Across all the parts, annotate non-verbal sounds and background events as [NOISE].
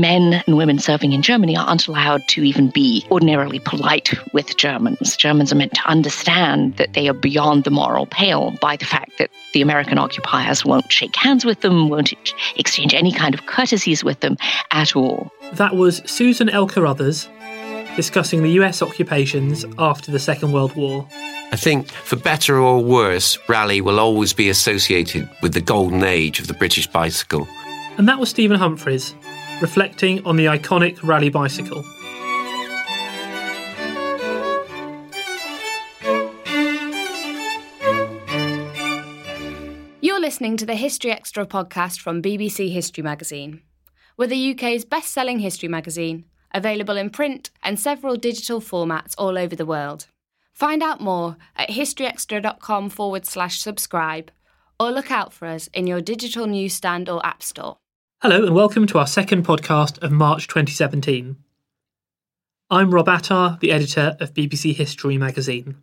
Men and women serving in Germany aren't allowed to even be ordinarily polite with Germans. Germans are meant to understand that they are beyond the moral pale by the fact that the American occupiers won't shake hands with them, won't exchange any kind of courtesies with them at all. That was Susan L. Carruthers discussing the US occupations after the Second World War. I think, for better or worse, Raleigh will always be associated with the golden age of the British bicycle. And that was Stephen Humphreys, reflecting on the iconic Raleigh bicycle. You're listening to the History Extra podcast from BBC History Magazine. We're the UK's best selling history magazine, available in print and several digital formats all over the world. Find out more at historyextra.com forward slash subscribe or look out for us in your digital newsstand or app store. Hello, and welcome to our second podcast of March 2017. I'm Rob Attar, the editor of BBC History magazine.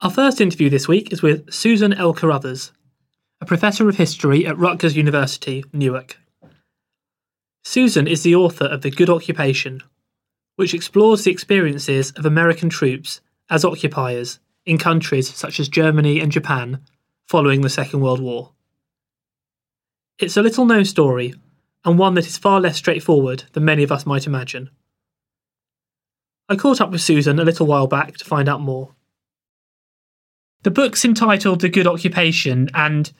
Our first interview this week is with Susan L. Carruthers, a professor of history at Rutgers University, Newark. Susan is the author of The Good Occupation, which explores the experiences of American troops as occupiers in countries such as Germany and Japan following the Second World War. It's a little known story, and one that is far less straightforward than many of us might imagine. I caught up with Susan a little while back to find out more. The book's entitled The Good Occupation, and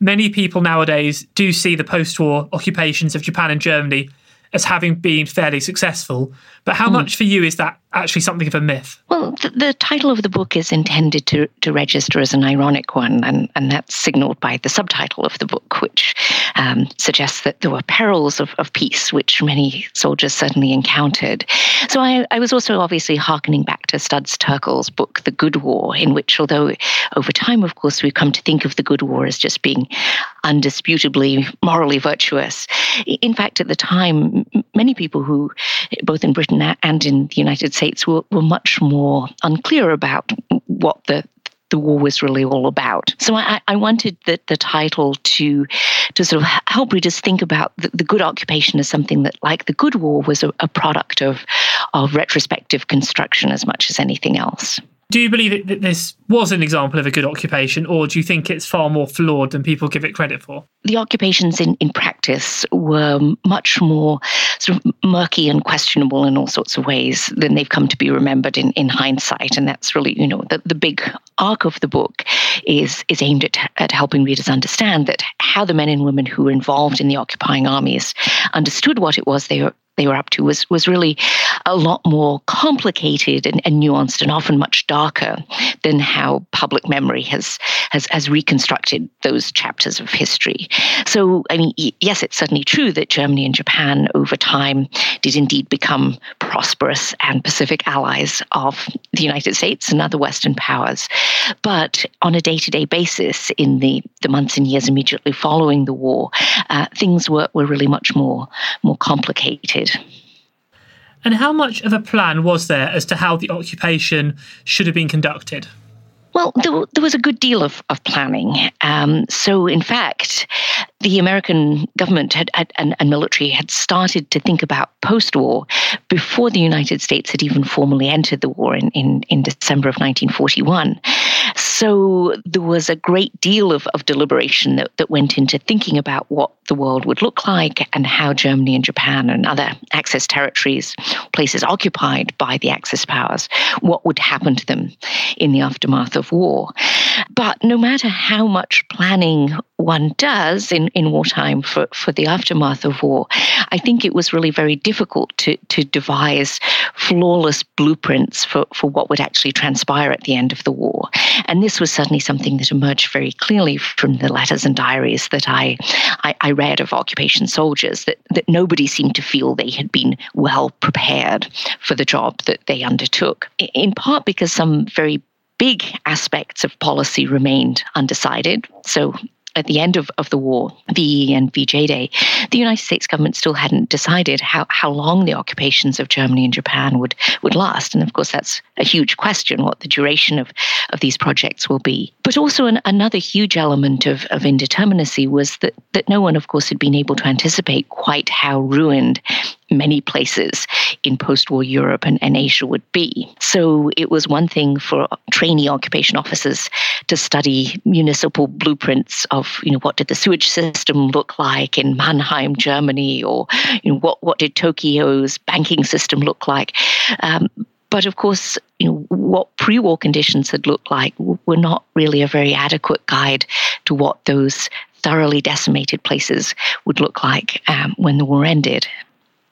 many people nowadays do see the post war occupations of Japan and Germany as having been fairly successful. But how mm. much for you is that actually something of a myth? Well, the, the, title of the book is intended to, to register as an ironic one, and, and that's signaled by the subtitle of the book, which um, suggests that there were perils of, of peace, which many soldiers certainly encountered. So I, I was also obviously hearkening back to Studs Terkel's book, The Good War, in which, although over time, of course, we've come to think of the good war as just being undisputably morally virtuous, in fact, at the time, many people who, both in Britain and in the United States, were, were much more unclear about what the the war was really all about. So I, I wanted the, the title to to sort of help readers think about the, the good occupation as something that, like the good war, was a, a product of of retrospective construction as much as anything else. Do you believe that this was an example of a good occupation, or do you think it's far more flawed than people give it credit for? The occupations in, in practice were much more sort of murky and questionable in all sorts of ways than they've come to be remembered in, in hindsight. And that's really, you know, the, the big arc of the book is is aimed at, at helping readers understand that how the men and women who were involved in the occupying armies understood what it was they were they were up to was was really a lot more complicated and, and, nuanced and often much darker than how public memory has has has reconstructed those chapters of history. So I mean yes it's certainly true that Germany and Japan over time did indeed become prosperous and pacific allies of the United States and other western powers but on a day-to-day basis in the the months and years immediately following the war uh, things were were really much more more complicated and how much of a plan was there as to how the occupation should have been conducted? Well, there, there, was a good deal of, of planning. Um, so, in fact, the American government had, had, and, and military had started to think about post war before the United States had even formally entered the war in, in, in December of 1941. So there was a great deal of, of deliberation that, that went into thinking about what the world would look like and how Germany and Japan and other Axis territories, places occupied by the Axis powers, what would happen to them in the aftermath of war. But no matter how much planning one does in, in wartime for, for the aftermath of war, I think it was really very difficult to, to devise flawless blueprints for, for what would actually transpire at the end of the war. And this was certainly something that emerged very clearly from the letters and diaries that I, I, I read of occupation soldiers, that, that nobody seemed to feel they had been well prepared for the job that they undertook, in part because some very big aspects of policy remained undecided. So at the end of, of the war, VE and VJ Day, the United States government still hadn't decided how, how long the occupations of Germany and Japan would, would last. And of course, that's a huge question what the duration of, of these projects will be. But also, an, another huge element of, of indeterminacy was that, that no one, of course, had been able to anticipate quite how ruined many places in post war Europe and, and Asia would be. So it was one thing for trainee occupation officers to study municipal blueprints of, you know, what did the sewage system look like in Mannheim, Germany, or you know, what, what did Tokyo's banking system look like? Um, but of course, you know, what pre-war conditions had looked like were not really a very adequate guide to what those thoroughly decimated places would look like um, when the war ended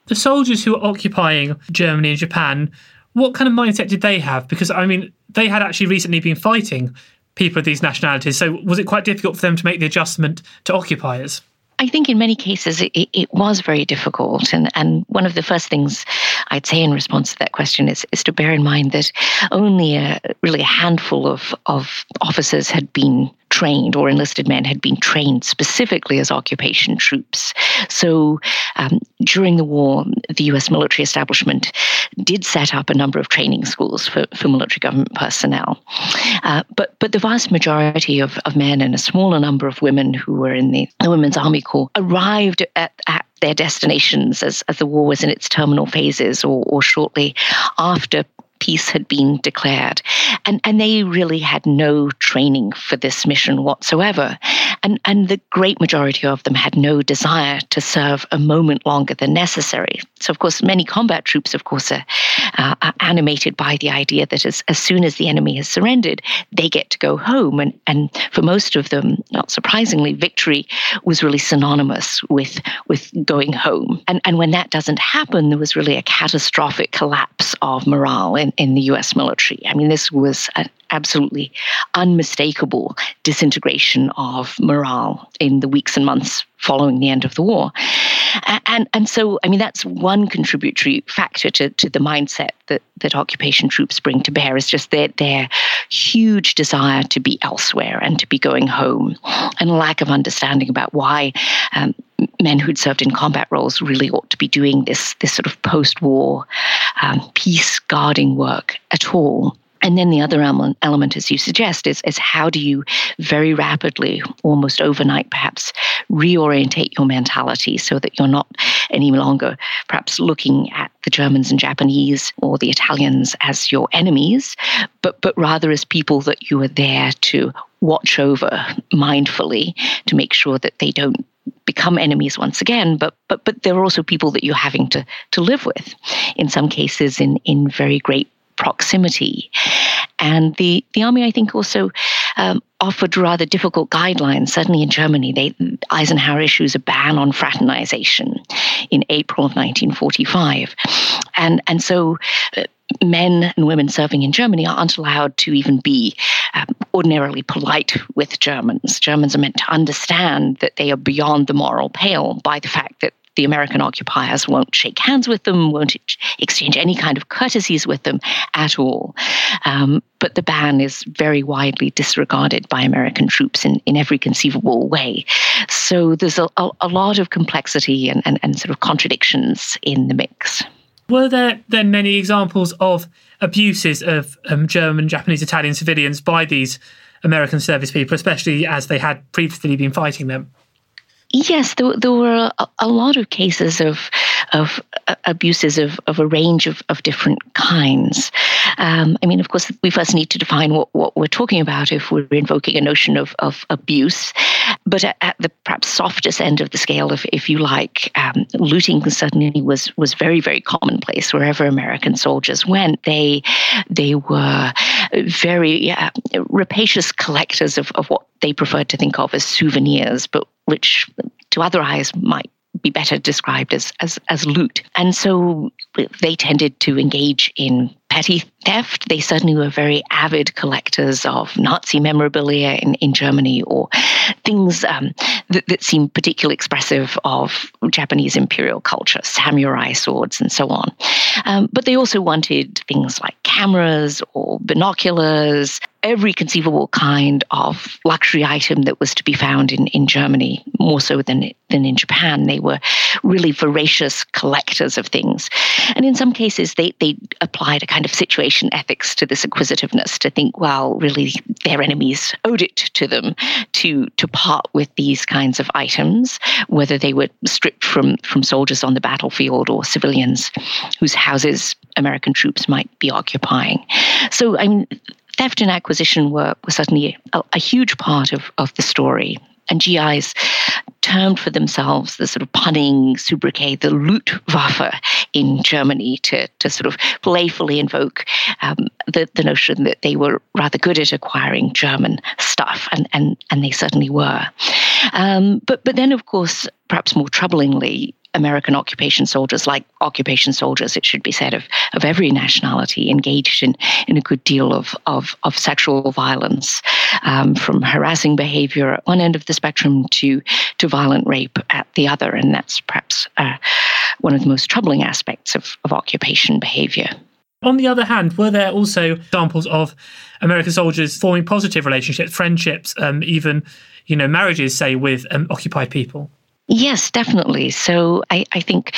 the soldiers who were occupying Germany and Japan, what kind of mindset did they have? Because, I mean, they had actually recently been fighting people of these nationalities. So, was it quite difficult for them to make the adjustment to occupiers? I think in many cases it, it, was very difficult. And, and one of the first things I'd say in response to that question is, is to bear in mind that only a, really a handful of, of officers had been trained or enlisted men had been trained specifically as occupation troops. So um, during the war, the US military establishment did set up a number of training schools for, for military government personnel. Uh, but, but the vast majority of, of men and a smaller number of women who were in the, the Women's Army Corps arrived at, at their destinations as, as the war was in its terminal phases or, or shortly after peace had been declared. And, and they really had no training for this mission whatsoever. And, and the great majority of them had no desire to serve a moment longer than necessary. So, of course, many combat troops, of course, are, uh, are animated by the idea that as, as soon as the enemy has surrendered, they get to go home. And, and for most of them, not surprisingly, victory was really synonymous with, with going home. And, and when that doesn't happen, there was really a catastrophic collapse of morale in, in the US military. I mean, this was an absolutely unmistakable disintegration of morale in the weeks and months following the end of the war. And, and so, I mean, that's one contributory factor to, to the mindset that, that occupation troops bring to bear is just their, their huge desire to be elsewhere and to be going home and lack of understanding about why um, men who'd served in combat roles really ought to be doing this, this sort of post war um, peace guarding work at all. And then the other element, as you suggest, is, is how do you very rapidly, almost overnight perhaps, reorientate your mentality so that you're not any longer perhaps looking at the Germans and Japanese or the Italians as your enemies, but, but rather as people that you are there to watch over mindfully to make sure that they don't become enemies once again, but but but there are also people that you're having to to live with, in some cases in in very great proximity. And the, the army, I think, also um, offered rather difficult guidelines. Certainly in Germany, they, Eisenhower issues a ban on fraternization in April of 1945. And, and so uh, men and women serving in Germany aren't allowed to even be um, ordinarily polite with Germans. Germans are meant to understand that they are beyond the moral pale by the fact that the American occupiers won't shake hands with them, won't exchange any kind of courtesies with them at all. Um, but the ban is very widely disregarded by American troops in, in every conceivable way. So there's a, a, a lot of complexity and, and, and sort of contradictions in the mix. Were there then many examples of abuses of um, German, Japanese, Italian civilians by these American service people, especially as they had previously been fighting them? Yes, there, there were a, a, lot of cases of of uh, abuses of, of a range of, of different kinds. Um, I mean, of course, we first need to define what, what we're talking about if we're invoking a notion of, of abuse. But at, at the perhaps softest end of the scale, if, if you like, um, looting certainly was was very very commonplace wherever American soldiers went. They they were very uh, rapacious collectors of, of what they preferred to think of as souvenirs, but which to other eyes might be better described as, as, as loot. And so they tended to engage in petty theft. They certainly were very avid collectors of Nazi memorabilia in, in Germany or things um, that, that seemed particularly expressive of Japanese imperial culture, samurai swords, and so on. Um, but they also wanted things like cameras or binoculars, every conceivable kind of luxury item that was to be found in, in Germany, more so than, than in Japan. They were really voracious collectors of things. And in some cases, they, they applied a kind of situation ethics to this acquisitiveness to think, well, really, their enemies owed it to them to, to part with these kinds of items, whether they were stripped from, from soldiers on the battlefield or civilians whose houses American troops might be occupying. So, I mean, theft and acquisition were, were certainly a, a huge part of, of the story. And GIs termed for themselves the sort of punning sobriquet, the Lootwaffe in Germany, to, to sort of playfully invoke um, the, the notion that they were rather good at acquiring German stuff, and, and, and they certainly were. Um, but, but then, of course, perhaps more troublingly, American occupation soldiers, like occupation soldiers, it should be said, of, of every nationality, engaged in, in a good deal of, of, of sexual violence, um, from harassing behavior at one end of the spectrum to, to violent rape at the other. And that's perhaps uh, one of the most troubling aspects of, of occupation behavior. On the other hand, were there also examples of American soldiers forming positive relationships, friendships, um, even you know marriages, say, with um, occupied people? Yes, definitely. So I, I, think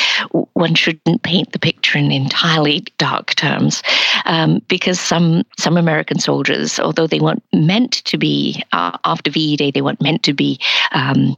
one shouldn't paint the picture in entirely dark terms, um, because some some American soldiers, although they weren't meant to be uh, after VE Day, they weren't meant to be um,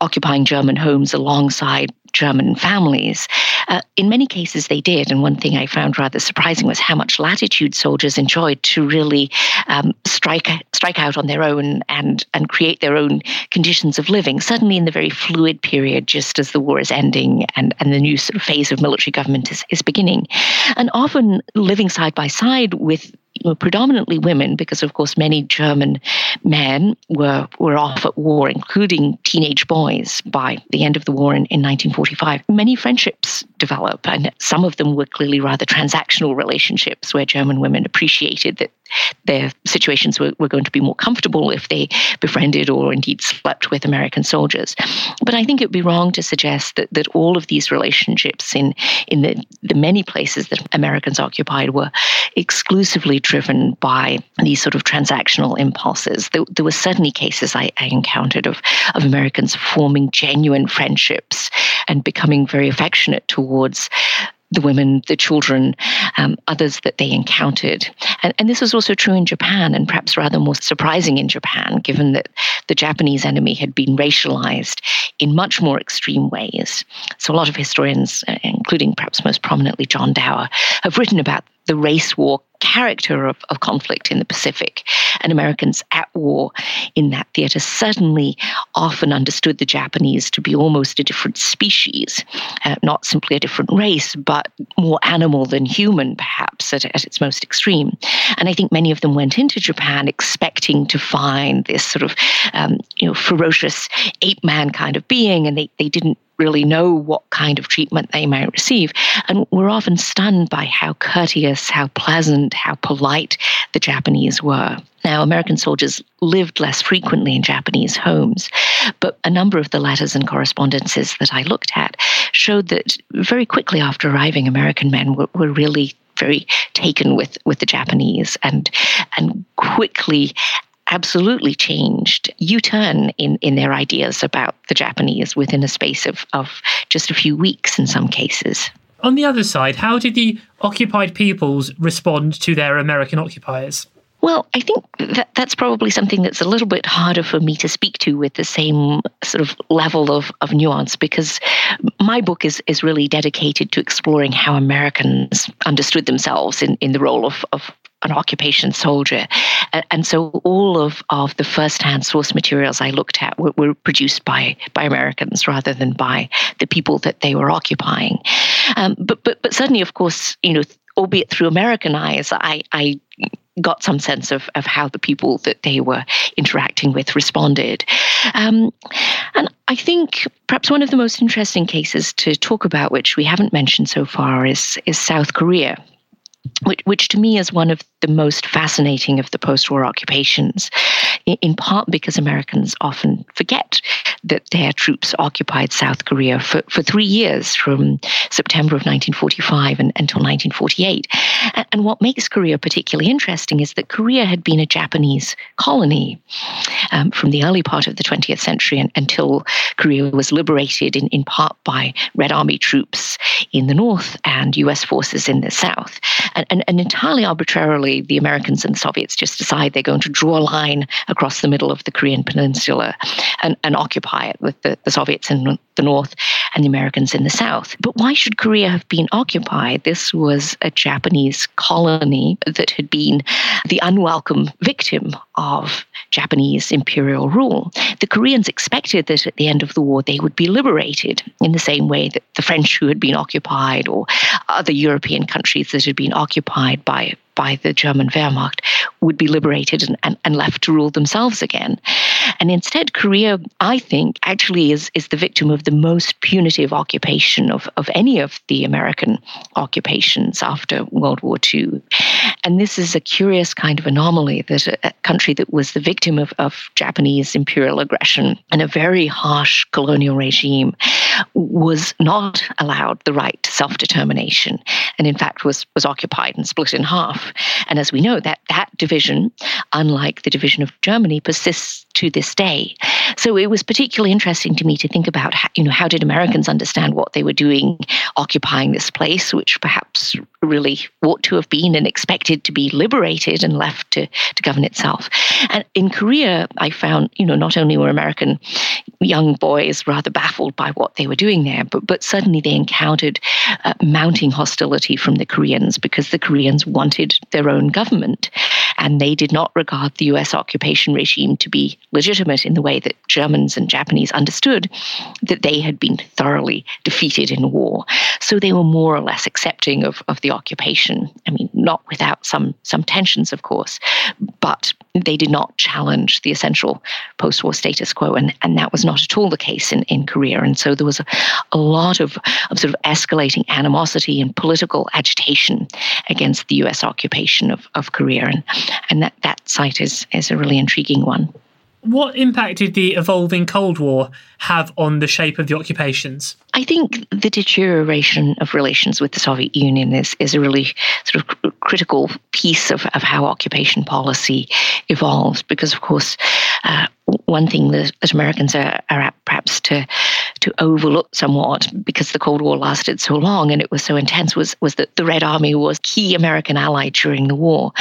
occupying German homes alongside German families. Uh, in many cases, they did. And one thing I found rather surprising was how much latitude soldiers enjoyed to really um, strike strike out on their own and and create their own conditions of living. Suddenly, in the very fluid period, just as the war is ending and and the new sort of phase of military government is is beginning, and often living side by side with were predominantly women, because of course many German men were were off at war, including teenage boys. By the end of the war in, in 1945, many friendships develop, and some of them were clearly rather transactional relationships, where German women appreciated that their situations were, were going to be more comfortable if they befriended or indeed slept with American soldiers. But I think it would be wrong to suggest that, that all of these relationships in, in the, the many places that Americans occupied were exclusively driven by these sort of transactional impulses. There, there were certainly cases I, I encountered of, of Americans forming genuine friendships and becoming very affectionate towards the women, the children, um, others that they encountered. And, and this was also true in Japan, and perhaps rather more surprising in Japan, given that the Japanese enemy had been racialized in much more extreme ways. So, a lot of historians, uh, including perhaps most prominently John Dower, have written about the race war character of, of conflict in the Pacific. And Americans at war in that theater certainly often understood the Japanese to be almost a different species, uh, not simply a different race, but more animal than human, perhaps, at, at its most extreme. And I think many of them went into Japan expecting to find this sort of um, you know, ferocious ape man kind of being, and they, they didn't really know what kind of treatment they might receive. And we're often stunned by how courteous, how pleasant, how polite the Japanese were. Now, American soldiers lived less frequently in Japanese homes, but a number of the letters and correspondences that I looked at showed that very quickly after arriving, American men were, were really very taken with with the Japanese and and quickly absolutely changed U-turn in, in their ideas about the Japanese within a space of, of just a few weeks in some cases. On the other side, how did the occupied peoples respond to their American occupiers? Well, I think that that's probably something that's a little bit harder for me to speak to with the same sort of level of, of nuance because my book is, is really dedicated to exploring how Americans understood themselves in, in the role of, of an occupation soldier. And so all of, of the first-hand source materials I looked at were, were, produced by, by Americans rather than by the people that they were occupying. Um, but, but, but certainly, of course, you know, albeit through American eyes, I, I got some sense of, of how the people that they were interacting with responded. Um, and I think perhaps one of the most interesting cases to talk about, which we haven't mentioned so far, is, is South Korea which, which to me is one of the most fascinating of the post war occupations, in part because Americans often forget that their troops occupied South Korea for, for three years from September of 1945 and, until 1948. And, and what makes Korea particularly interesting is that Korea had been a Japanese colony um, from the early part of the 20th century and, until Korea was liberated in, in part by Red Army troops in the north and US forces in the south. And, and, and, entirely arbitrarily, the Americans and the Soviets just decide they're going to draw a line across the middle of the Korean peninsula and, and occupy it with the, the Soviets in the north and the Americans in the south. But why should Korea have been occupied? This was a Japanese colony that had been the unwelcome victim of Japanese imperial rule. The Koreans expected that at the end of the war they would be liberated in the same way that the French who had been occupied or other European countries that had been occupied by by the German Wehrmacht would be liberated and, and, and left to rule themselves again. And instead, Korea, I think, actually is, is the victim of the most punitive occupation of, of any of the American occupations after World War II. And this is a curious kind of anomaly that a, a country that was the victim of, of Japanese imperial aggression and a very harsh colonial regime was not allowed the right to self determination and, in fact, was, was occupied and split in half. And as we know, that that division, unlike the division of Germany, persists to this day. So it was particularly interesting to me to think about, how, you know, how did Americans understand what they were doing, occupying this place, which perhaps really ought to have been and expected to be liberated and left to, to govern itself. And in Korea, I found, you know, not only were American young boys rather baffled by what they were doing there, but, but suddenly they encountered uh, mounting hostility from the Koreans because the Koreans wanted their own government. And they did not regard the US occupation regime to be legitimate in the way that Germans and Japanese understood that they had been thoroughly defeated in war. So they were more or less accepting of, of the occupation. I mean, not without some, some tensions, of course, but they did not challenge the essential post war status quo. And, and that was not at all the case in, in Korea. And so there was a, a lot of, of sort of escalating animosity and political agitation against the US occupation of, of Korea. And, and that, that site is, is a really intriguing one. What impact did the evolving Cold War have on the shape of the occupations? I think the deterioration of relations with the Soviet Union is, is a really sort of critical piece of, of how occupation policy evolves because, of course, uh, one thing that, that Americans are, are perhaps to to overlook somewhat because the Cold War lasted so long and it was so intense was was that the Red Army was key American ally during the war.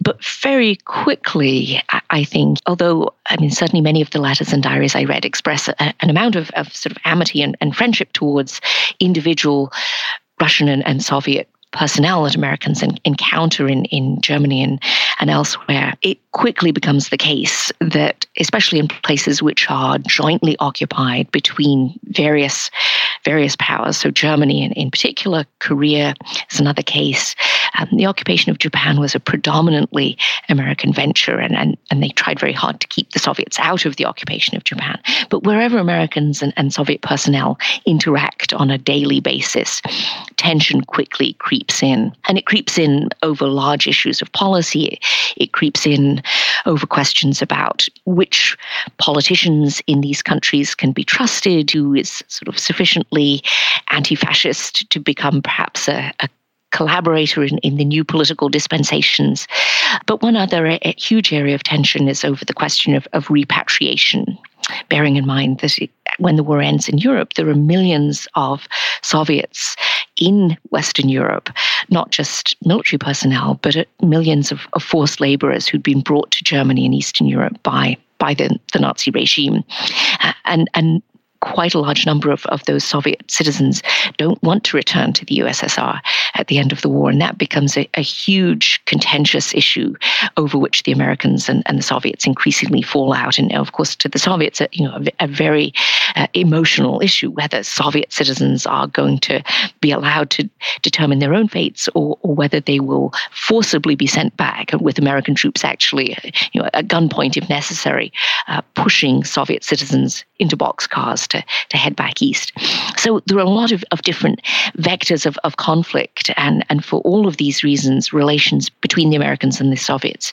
But very quickly, I think, although I mean certainly many of the letters and diaries I read express a, an amount of, of sort of amity and, and friendship towards individual Russian and, and Soviet personnel that Americans encounter in, in Germany and, and elsewhere, it quickly becomes the case that, especially in places which are jointly occupied between various various powers, so Germany in, in particular, Korea is another case. Um, the occupation of Japan was a predominantly American venture, and, and, and they tried very hard to keep the Soviets out of the occupation of Japan. But wherever Americans and, and Soviet personnel interact on a daily basis, tension quickly creeps in. And it creeps in over large issues of policy. It creeps in over questions about which politicians in these countries can be trusted, who is sort of sufficiently anti fascist to become perhaps a, a collaborator in, in the new political dispensations. But one other a, a huge area of tension is over the question of, of repatriation bearing in mind that it, when the war ends in Europe, there are millions of Soviets in Western Europe, not just military personnel, but uh, millions of, of forced laborers who'd been brought to Germany and Eastern Europe by by the, the Nazi regime. And, and quite a large number of, of those Soviet citizens don't want to return to the USSR at the end of the war. And that becomes a, a huge contentious issue over which the Americans and, and the Soviets increasingly fall out. And of course, to the Soviets, you know, a, a very uh, emotional issue whether Soviet citizens are going to be allowed to determine their own fates or, or whether they will forcibly be sent back with American troops actually, you know, at gunpoint if necessary, uh, pushing Soviet citizens into boxcars to, to head back east. So there are a lot of, of different vectors of, of conflict. And, and for all of these reasons, relations between the Americans and the Soviets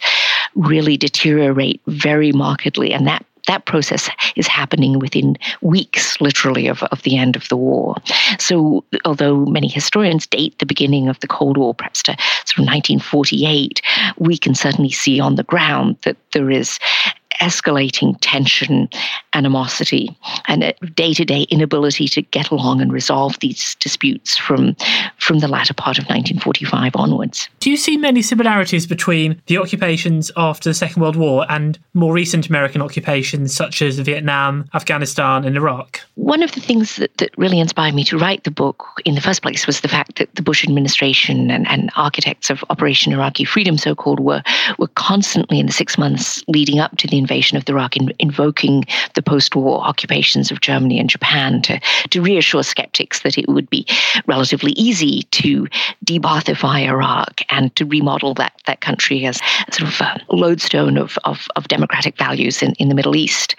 really deteriorate very markedly. And that that process is happening within weeks, literally, of, of the end of the war. So, although many historians date the beginning of the Cold War perhaps to sort of 1948, we can certainly see on the ground that there is escalating tension, animosity, and a day to day inability to get along and resolve these disputes from, from the latter part of 1945 onwards. Do you see many similarities between the occupations after the Second World War and more recent American occupations such as Vietnam, Afghanistan, and Iraq? One of the things that, that really inspired me to write the book in the first place was the fact that the Bush administration and, and architects of Operation Iraqi Freedom, so called, were, were constantly in the six months leading up to the invasion of Iraq in, invoking the post war occupations of Germany and Japan to, to reassure skeptics that it would be relatively easy to de-Ba'athify Iraq and to remodel that, that country as sort of a lodestone of, of, of democratic values in, in the Middle East.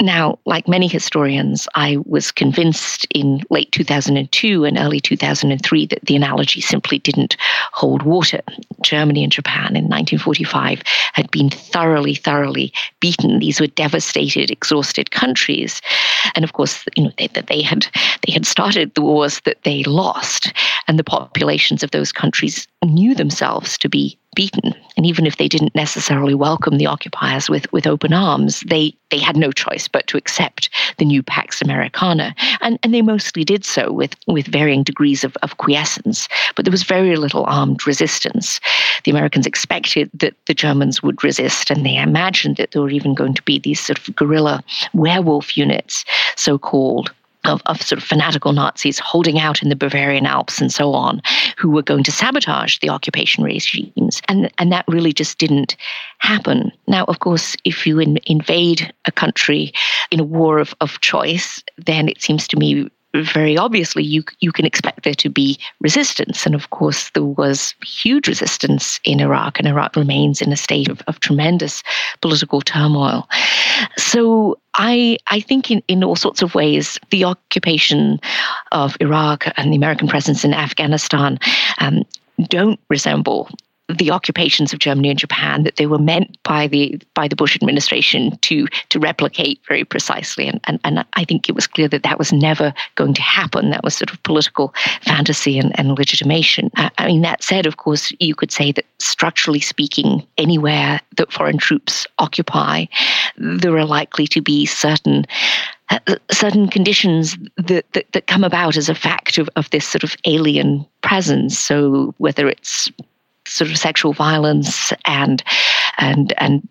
Now, like many historians, I was convinced in late 2002 and early 2003 that the analogy simply didn't hold water. Germany and Japan in 1945 had been thoroughly, thoroughly beaten. These were devastated, exhausted countries, and of course, you know they, they had they had started the wars that they lost, and the populations of those countries knew themselves to be beaten. And even if they didn't necessarily welcome the occupiers with, with open arms, they, they had no choice but to accept the new Pax Americana. And, and they mostly did so with, with varying degrees of, of quiescence. But there was very little armed resistance. The Americans expected that the Germans would resist, and they imagined that there were even going to be these sort of guerrilla werewolf units, so called, of, of, sort of fanatical Nazis holding out in the Bavarian Alps and so on, who were going to sabotage the occupation regimes. And, and that really just didn't happen. Now, of course, if you in, invade a country in a war of, of choice, then it seems to me very obviously you you can expect there to be resistance. And of course there was huge resistance in Iraq and Iraq remains in a state of, of tremendous political turmoil. So I I think in, in all sorts of ways the occupation of Iraq and the American presence in Afghanistan um, don't resemble the occupations of Germany and Japan that they were meant by the by the Bush administration to to replicate very precisely. And, and, and I think it was clear that that was never going to happen. That was sort of political fantasy and, and legitimation. I, I mean, that said, of course, you could say that structurally speaking, anywhere that foreign troops occupy, there are likely to be certain uh, certain conditions that, that, that, come about as a fact of, of this sort of alien presence. So whether it's sort of sexual violence and and and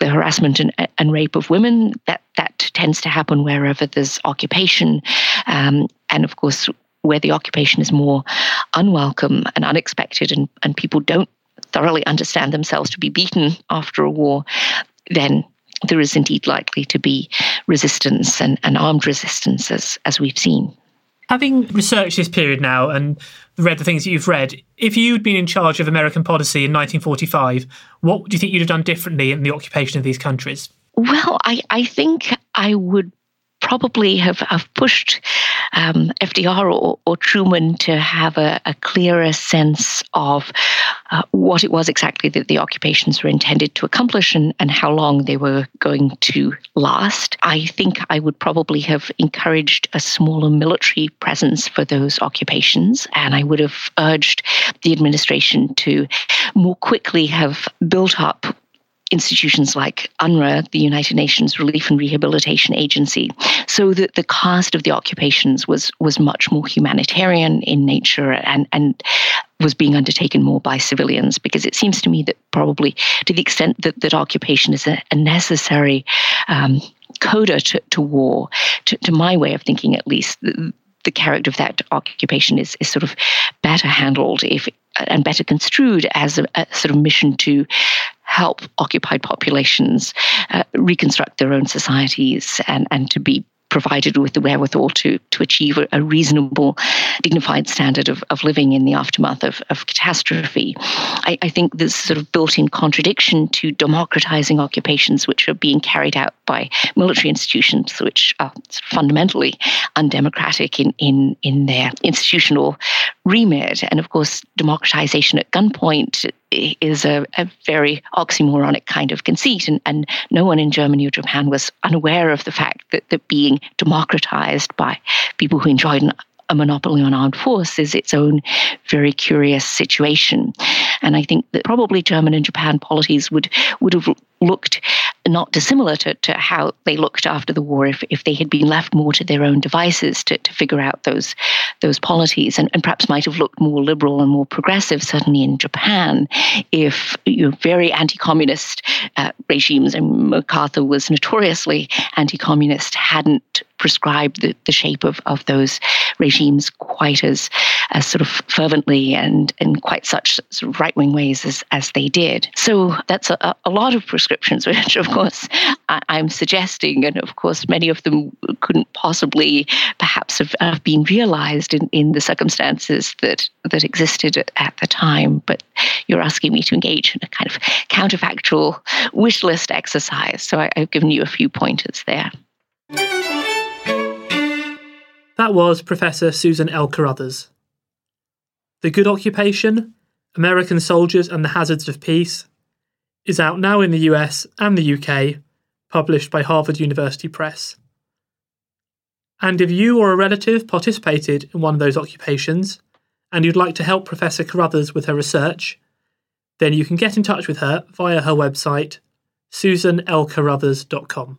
the harassment and, and rape of women that that tends to happen wherever there's occupation, um, and of course where the occupation is more unwelcome and unexpected, and, and people don't thoroughly understand themselves to be beaten after a war, then there is indeed likely to be resistance and, and armed resistance as, as we've seen. Having researched this period now and read the things that you've read, if you'd been in charge of American policy in 1945, what do you think you'd have done differently in the occupation of these countries? Well, I, I think I would probably have, have pushed um, FDR or, or, Truman to have a, a clearer sense of uh, what it was exactly that the occupations were intended to accomplish and, and how long they were going to last. I think I would probably have encouraged a smaller military presence for those occupations, and I would have urged the administration to more quickly have built up institutions like UNRRA, the United Nations Relief and Rehabilitation Agency, so that the cost of the occupations was was much more humanitarian in nature and and was being undertaken more by civilians because it seems to me that probably to the extent that, that occupation is a, a necessary um, coda to, to war, to, to, my way of thinking at least, the, the character of that occupation is, is sort of better handled if and better construed as a, a sort of mission to help occupied populations uh, reconstruct their own societies and, and to be provided with the wherewithal to, to achieve a, reasonable, dignified standard of, of living in the aftermath of, of catastrophe. I, I think this sort of built in contradiction to democratizing occupations which are being carried out by military institutions, which are fundamentally undemocratic in, in, in their institutional remit. And of course, democratization at gunpoint is a, a, very oxymoronic kind of conceit. And, and no one in Germany or Japan was unaware of the fact that, that being democratized by people who enjoyed an a monopoly on armed force is its own very curious situation. And I think that probably German and Japan polities would would have looked not dissimilar to, to how they looked after the war if, if they had been left more to their own devices to, to figure out those those polities and, and perhaps might have looked more liberal and more progressive certainly in Japan if you know, very anti-communist uh, regimes and MacArthur was notoriously anti-communist hadn't prescribed the, the shape of, of those regimes quite as, as sort of fervently and in quite such sort of right-wing ways as, as they did. So that's a, a lot of prescriptions, [LAUGHS] which of course I, am suggesting, and of course many of them couldn't possibly perhaps have, have been realized in, in the circumstances that that existed at the time. But you're asking me to engage in a kind of counterfactual wish list exercise. So I, I've given you a few pointers there. That was Professor Susan L. Carruthers. The Good Occupation American Soldiers and the Hazards of Peace is out now in the US and the UK, published by Harvard University Press. And if you or a relative participated in one of those occupations and you'd like to help Professor Carruthers with her research, then you can get in touch with her via her website, susanlcarruthers.com.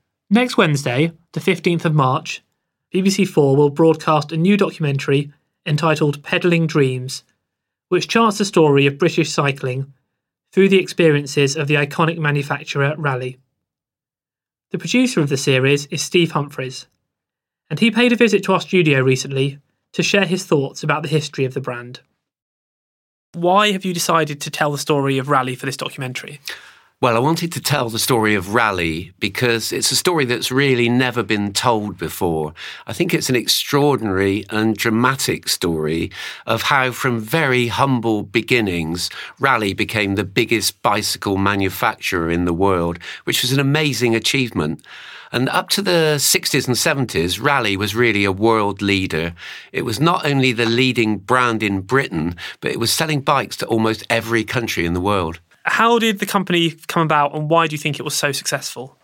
next Wednesday, the 15th of March, BBC Four will broadcast a new documentary entitled Pedalling Dreams, which charts the story of British cycling through the experiences of the iconic manufacturer Raleigh. The producer of the series is Steve Humphries, and he paid a visit to our studio recently to share his thoughts about the history of the brand. Why have you decided to tell the story of Raleigh for this documentary? Well, I wanted to tell the story of Raleigh because it's a story that's really never been told before. I think it's an extraordinary and dramatic story of how, from very humble beginnings, Raleigh became the biggest bicycle manufacturer in the world, which was an amazing achievement. And up to the 60s and 70s, Raleigh was really a world leader. It was not only the leading brand in Britain, but it was selling bikes to almost every country in the world. How did the company come about and why do you think it was so successful?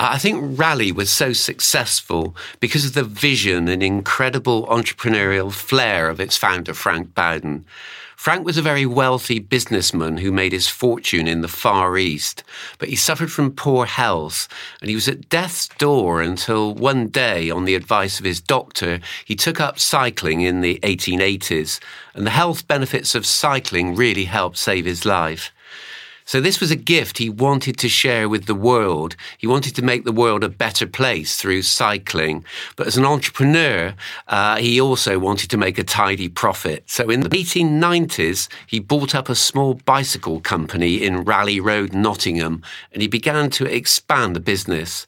I think Raleigh was so successful because of the vision and incredible entrepreneurial flair of its founder, Frank Bowden. Frank was a very wealthy businessman who made his fortune in the Far East, but he suffered from poor health and he was at death's door until one day, on the advice of his doctor, he took up cycling in the 1880s, and the health benefits of cycling really helped save his life. So this was a gift he wanted to share with the world. He wanted to make the world a better place through cycling. But as an entrepreneur, uh, he also wanted to make a tidy profit. So in the 1890s, he bought up a small bicycle company in Raleigh Road, Nottingham, and he began to expand the business.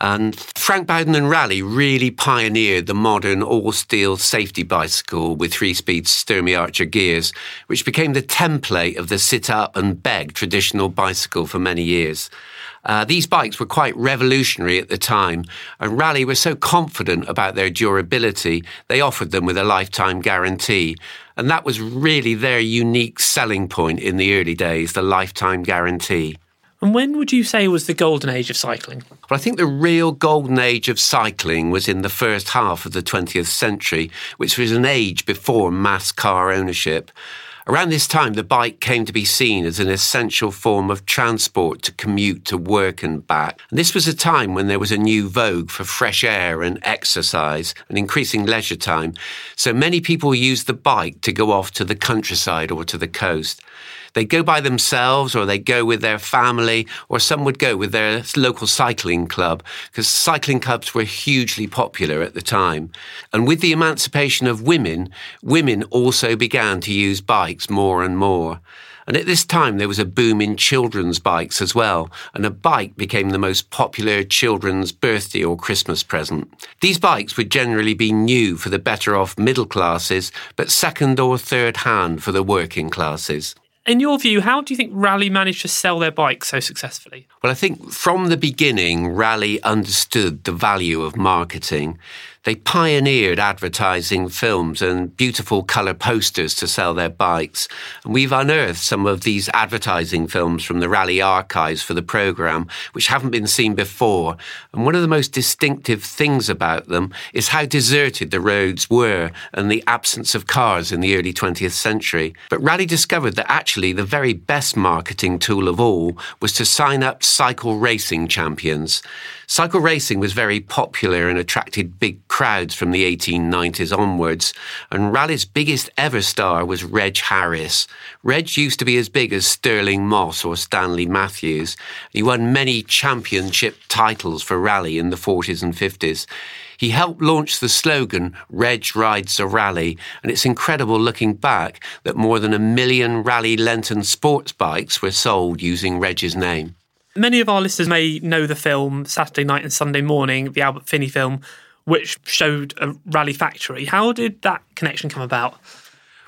And Frank Bowden and Raleigh really pioneered the modern all steel safety bicycle with three speed Sturmey Archer gears, which became the template of the sit up and beg traditional bicycle for many years. Uh, these bikes were quite revolutionary at the time, and Raleigh were so confident about their durability, they offered them with a lifetime guarantee. And that was really their unique selling point in the early days the lifetime guarantee. And when would you say was the golden age of cycling? Well, I think the real golden age of cycling was in the first half of the 20th century, which was an age before mass car ownership. Around this time, the bike came to be seen as an essential form of transport to commute to work and back. And this was a time when there was a new vogue for fresh air and exercise and increasing leisure time. So many people used the bike to go off to the countryside or to the coast. They go by themselves or they go with their family or some would go with their local cycling club because cycling clubs were hugely popular at the time. And with the emancipation of women, women also began to use bikes more and more. And at this time, there was a boom in children's bikes as well, and a bike became the most popular children's birthday or Christmas present. These bikes would generally be new for the better off middle classes, but second or third hand for the working classes. In your view, how do you think Raleigh managed to sell their bikes so successfully? Well, I think from the beginning, Raleigh understood the value of marketing. They pioneered advertising films and beautiful colour posters to sell their bikes. And we've unearthed some of these advertising films from the Raleigh archives for the programme, which haven't been seen before. And one of the most distinctive things about them is how deserted the roads were and the absence of cars in the early 20th century. But Raleigh discovered that actually the very best marketing tool of all was to sign up cycle racing champions. Cycle racing was very popular and attracted big crowds from the 1890s onwards, and Raleigh's biggest ever star was Reg Harris. Reg used to be as big as Stirling Moss or Stanley Matthews. He won many championship titles for Raleigh in the 40s and 50s. He helped launch the slogan, Reg Rides a Raleigh, and it's incredible looking back that more than a million Raleigh Lenton sports bikes were sold using Reg's name. Many of our listeners may know the film Saturday Night and Sunday Morning, the Albert Finney film, which showed a Raleigh factory. How did that connection come about?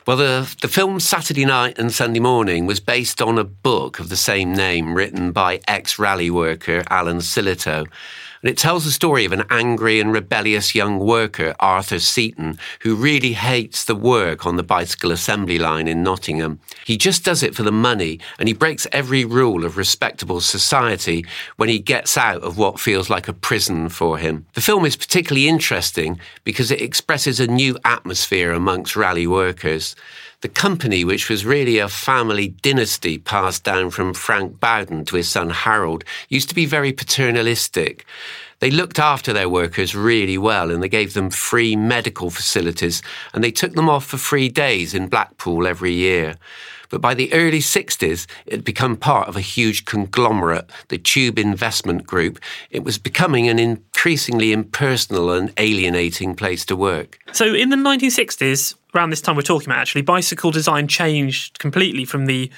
Well, the, the film Saturday Night and Sunday Morning was based on a book of the same name written by ex Raleigh worker Alan Sillitoe. And it tells the story of an angry and rebellious young worker, Arthur Seaton, who really hates the work on the bicycle assembly line in Nottingham. He just does it for the money, and he breaks every rule of respectable society when he gets out of what feels like a prison for him. The film is particularly interesting because it expresses a new atmosphere amongst Raleigh workers. The company, which was really a family dynasty passed down from Frank Bowden to his son Harold, used to be very paternalistic. They looked after their workers really well and they gave them free medical facilities and they took them off for free days in Blackpool every year. But by the early 60s, it had become part of a huge conglomerate, the Tube Investment Group. It was becoming an increasingly impersonal and alienating place to work. So in the 1960s, around this time we're talking about actually, bicycle design changed completely from the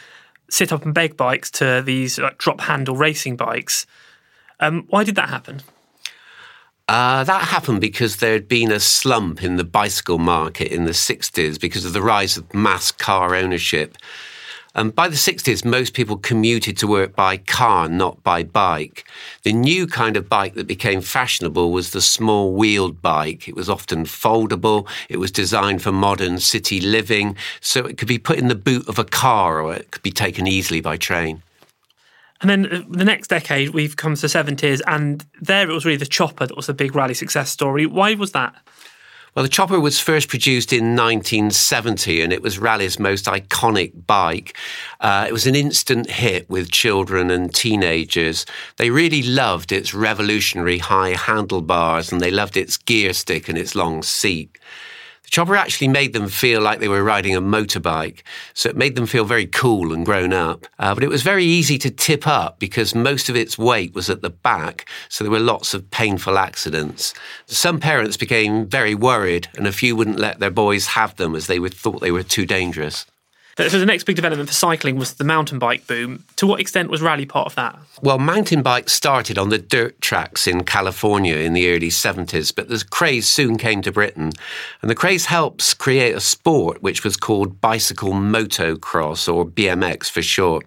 sit up and beg bikes to these like, drop handle racing bikes. Um, why did that happen? Uh, that happened because there had been a slump in the bicycle market in the 60s because of the rise of mass car ownership. And by the 60s, most people commuted to work by car, not by bike. The new kind of bike that became fashionable was the small wheeled bike. It was often foldable, it was designed for modern city living, so it could be put in the boot of a car or it could be taken easily by train. And then uh, the next decade, we've come to the 70s, and there it was really the chopper that was the big Raleigh success story. Why was that? Well, the Chopper was first produced in 1970 and it was Raleigh's most iconic bike. Uh, it was an instant hit with children and teenagers. They really loved its revolutionary high handlebars and they loved its gear stick and its long seat. Chopper actually made them feel like they were riding a motorbike, so it made them feel very cool and grown up. Uh, but it was very easy to tip up because most of its weight was at the back, so there were lots of painful accidents. Some parents became very worried, and a few wouldn't let their boys have them as they thought they were too dangerous. So the next big development for cycling was the mountain bike boom. To what extent was Raleigh part of that? Well, mountain bikes started on the dirt tracks in California in the early 70s, but the craze soon came to Britain. And the craze helps create a sport which was called bicycle motocross, or BMX for short.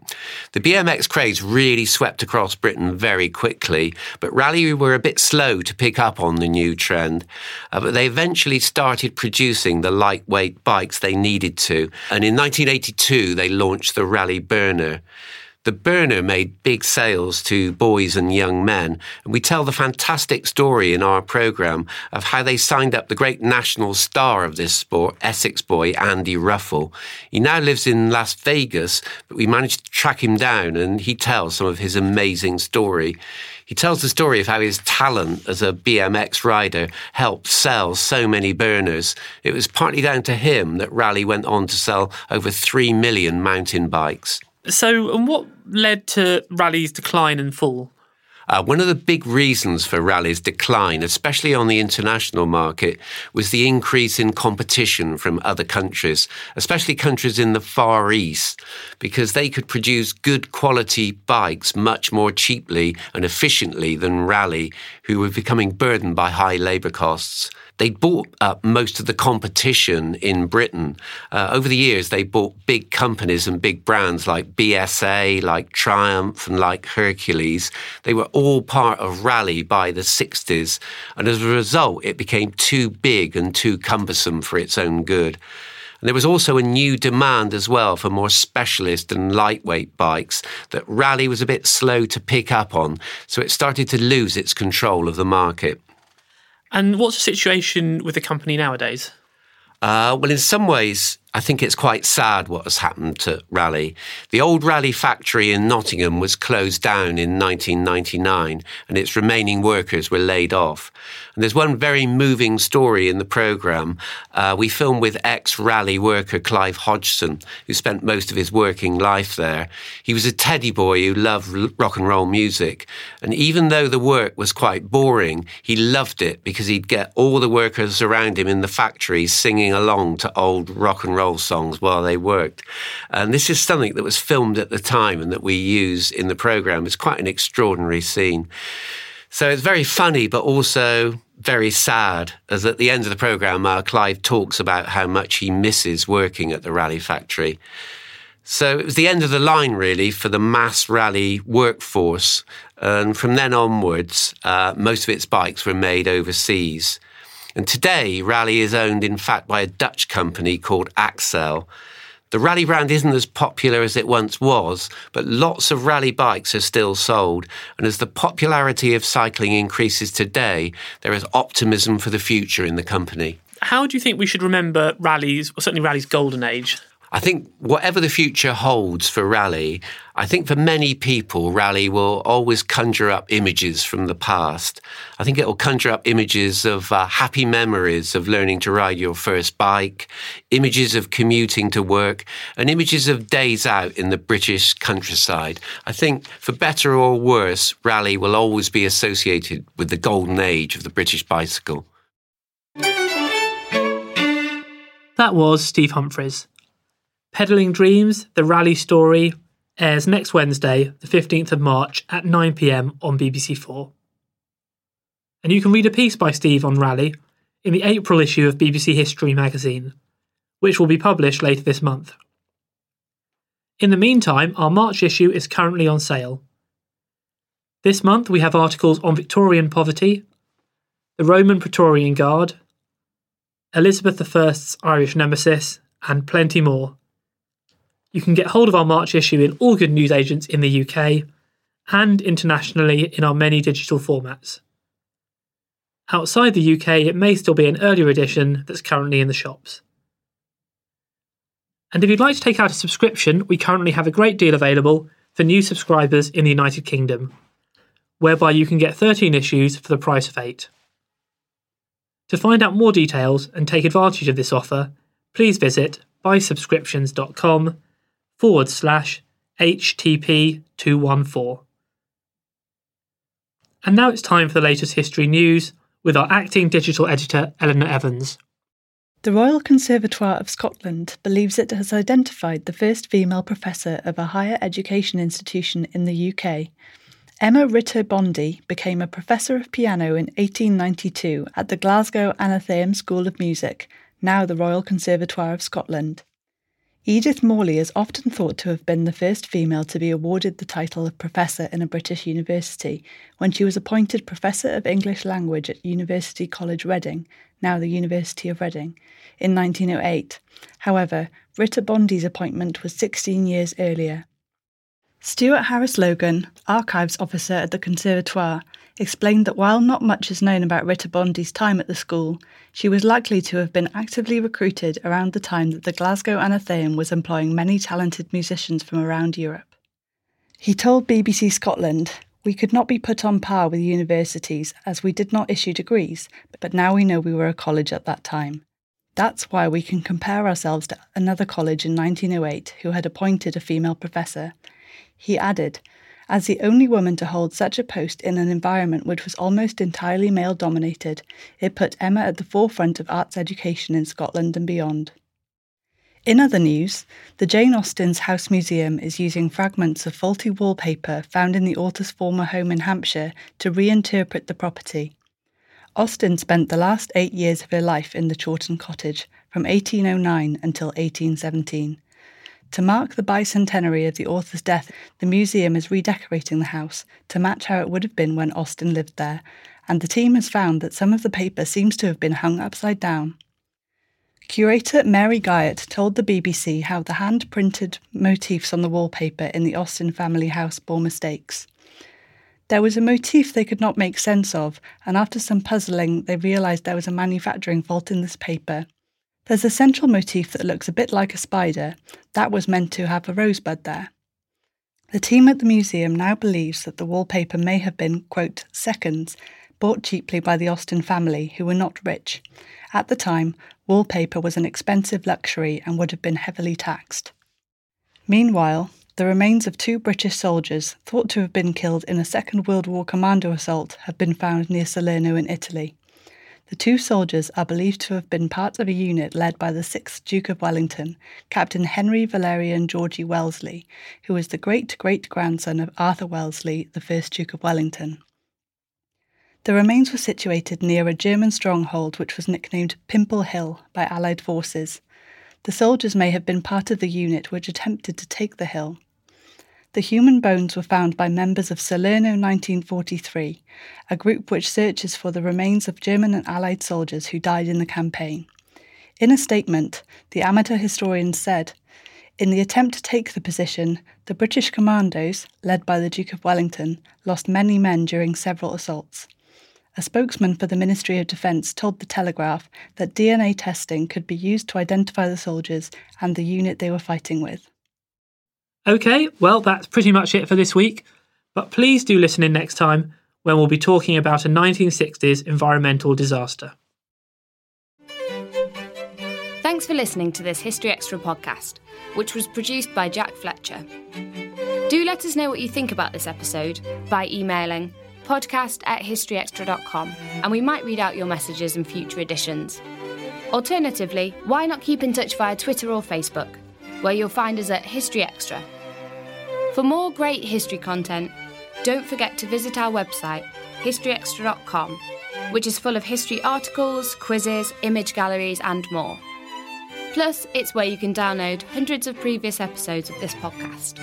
The BMX craze really swept across Britain very quickly, but Raleigh were a bit slow to pick up on the new trend. Uh, but they eventually started producing the lightweight bikes they needed to. And in 1980, 1982, they launched the Raleigh Burner. The burner made big sales to boys and young men, and we tell the fantastic story in our programme of how they signed up the great national star of this sport, Essex boy Andy Ruffell. He now lives in Las Vegas, but we managed to track him down and he tells some of his amazing story. He tells the story of how his talent as a BMX rider helped sell so many burners. It was partly down to him that Raleigh went on to sell over 3 million mountain bikes. So, and what led to Raleigh's decline and fall? Uh, one of the big reasons for Raleigh's decline, especially on the international market, was the increase in competition from other countries, especially countries in the Far East, because they could produce good quality bikes much more cheaply and efficiently than Raleigh, who were becoming burdened by high labour costs. They bought up most of the competition in Britain. Uh, over the years, they bought big companies and big brands like BSA, like Triumph, and like Hercules. They were all part of Raleigh by the 60s. And as a result, it became too big and too cumbersome for its own good. And there was also a new demand as well for more specialist and lightweight bikes that Raleigh was a bit slow to pick up on, so it started to lose its control of the market. And what's the situation with the company nowadays? Uh, well, in some ways, I think it's quite sad what has happened to Raleigh. The old Raleigh factory in Nottingham was closed down in 1999 and its remaining workers were laid off. And there's one very moving story in the programme. Uh, we filmed with ex Raleigh worker Clive Hodgson, who spent most of his working life there. He was a teddy boy who loved rock and roll music. And even though the work was quite boring, he loved it because he'd get all the workers around him in the factory singing along to old rock and roll roll songs while they worked. And this is something that was filmed at the time and that we use in the program. It's quite an extraordinary scene. So it's very funny, but also very sad, as at the end of the program, uh, Clive talks about how much he misses working at the Raleigh factory. So it was the end of the line, really, for the mass Raleigh workforce. And from then onwards, uh, most of its bikes were made overseas. And today, Raleigh is owned, in fact, by a Dutch company called Accell. The Raleigh brand isn't as popular as it once was, but lots of Raleigh bikes are still sold. And as the popularity of cycling increases today, there is optimism for the future in the company. How do you think we should remember Raleigh's, or certainly Raleigh's golden age? I think whatever the future holds for Raleigh, I think for many people, Raleigh will always conjure up images from the past. I think it will conjure up images of uh, happy memories of learning to ride your first bike, images of commuting to work, and images of days out in the British countryside. I think for better or worse, Raleigh will always be associated with the golden age of the British bicycle. That was Steve Humphries. Pedalling Dreams, the Raleigh story, airs next Wednesday, the 15th of March at 9pm on BBC4. And you can read a piece by Steve on Raleigh in the April issue of BBC History magazine, which will be published later this month. In the meantime, our March issue is currently on sale. This month we have articles on Victorian poverty, the Roman Praetorian Guard, Elizabeth I's Irish nemesis, and plenty more. You can get hold of our March issue in all good newsagents in the UK and internationally in our many digital formats. Outside the UK, it may still be an earlier edition that's currently in the shops. And if you'd like to take out a subscription, we currently have a great deal available for new subscribers in the United Kingdom, whereby you can get 13 issues for the price of 8. To find out more details and take advantage of this offer, please visit buysubscriptions.com forward slash HTP214. And now it's time for the latest history news with our acting digital editor, Eleanor Evans. The Royal Conservatoire of Scotland believes it has identified the first female professor of a higher education institution in the UK. Emma Ritter Bondi became a professor of piano in 1892 at the Glasgow Athenaeum School of Music, now the Royal Conservatoire of Scotland. Edith Morley is often thought to have been the first female to be awarded the title of professor in a British university when she was appointed Professor of English Language at University College Reading, now the University of Reading, in 1908. However, Ritter Bondi's appointment was 16 years earlier. Stuart Harris Logan, archives officer at the Conservatoire, explained that while not much is known about Ritter Bondi's time at the school, she was likely to have been actively recruited around the time that the Glasgow Athenaeum was employing many talented musicians from around Europe. He told BBC Scotland, We could not be put on par with universities as we did not issue degrees, but now we know we were a college at that time. That's why we can compare ourselves to another college in 1908 who had appointed a female professor. He added, as the only woman to hold such a post in an environment which was almost entirely male dominated, it put Emma at the forefront of arts education in Scotland and beyond. In other news, the Jane Austen's House Museum is using fragments of faulty wallpaper found in the author's former home in Hampshire to reinterpret the property. Austen spent the last eight years of her life in the Chawton cottage, from 1809 until 1817. To mark the bicentenary of the author's death, the museum is redecorating the house to match how it would have been when Austen lived there, and the team has found that some of the paper seems to have been hung upside down. Curator Mary Guyatt told the BBC how the hand printed motifs on the wallpaper in the Austen family house bore mistakes. There was a motif they could not make sense of, and after some puzzling, they realised there was a manufacturing fault in this paper. There's a central motif that looks a bit like a spider that was meant to have a rosebud there. The team at the museum now believes that the wallpaper may have been, quote, seconds, bought cheaply by the Austen family, who were not rich. At the time, wallpaper was an expensive luxury and would have been heavily taxed. Meanwhile, the remains of two British soldiers, thought to have been killed in a Second World War commando assault, have been found near Salerno in Italy. The two soldiers are believed to have been part of a unit led by the 6th Duke of Wellington, Captain Henry Valerian Georgy Wellesley, who was the great great grandson of Arthur Wellesley, the 1st Duke of Wellington. The remains were situated near a German stronghold which was nicknamed Pimple Hill by Allied forces. The soldiers may have been part of the unit which attempted to take the hill. The human bones were found by members of Salerno 1943, a group which searches for the remains of German and Allied soldiers who died in the campaign. In a statement, the amateur historians said, in the attempt to take the position, the British commandos, led by the Duke of Wellington, lost many men during several assaults. A spokesman for the Ministry of Defence told the Telegraph that DNA testing could be used to identify the soldiers and the unit they were fighting with. Okay, well, that's pretty much it for this week, but please do listen in next time when we'll be talking about a 1960s environmental disaster. Thanks for listening to this History Extra podcast, which was produced by Jack Fletcher. Do let us know what you think about this episode by emailing podcast at historyextra.com and we might read out your messages in future editions. Alternatively, why not keep in touch via Twitter or Facebook, where you'll find us at History Extra. For more great history content, don't forget to visit our website, historyextra.com, which is full of history articles, quizzes, image galleries, and more. Plus, it's where you can download hundreds of previous episodes of this podcast.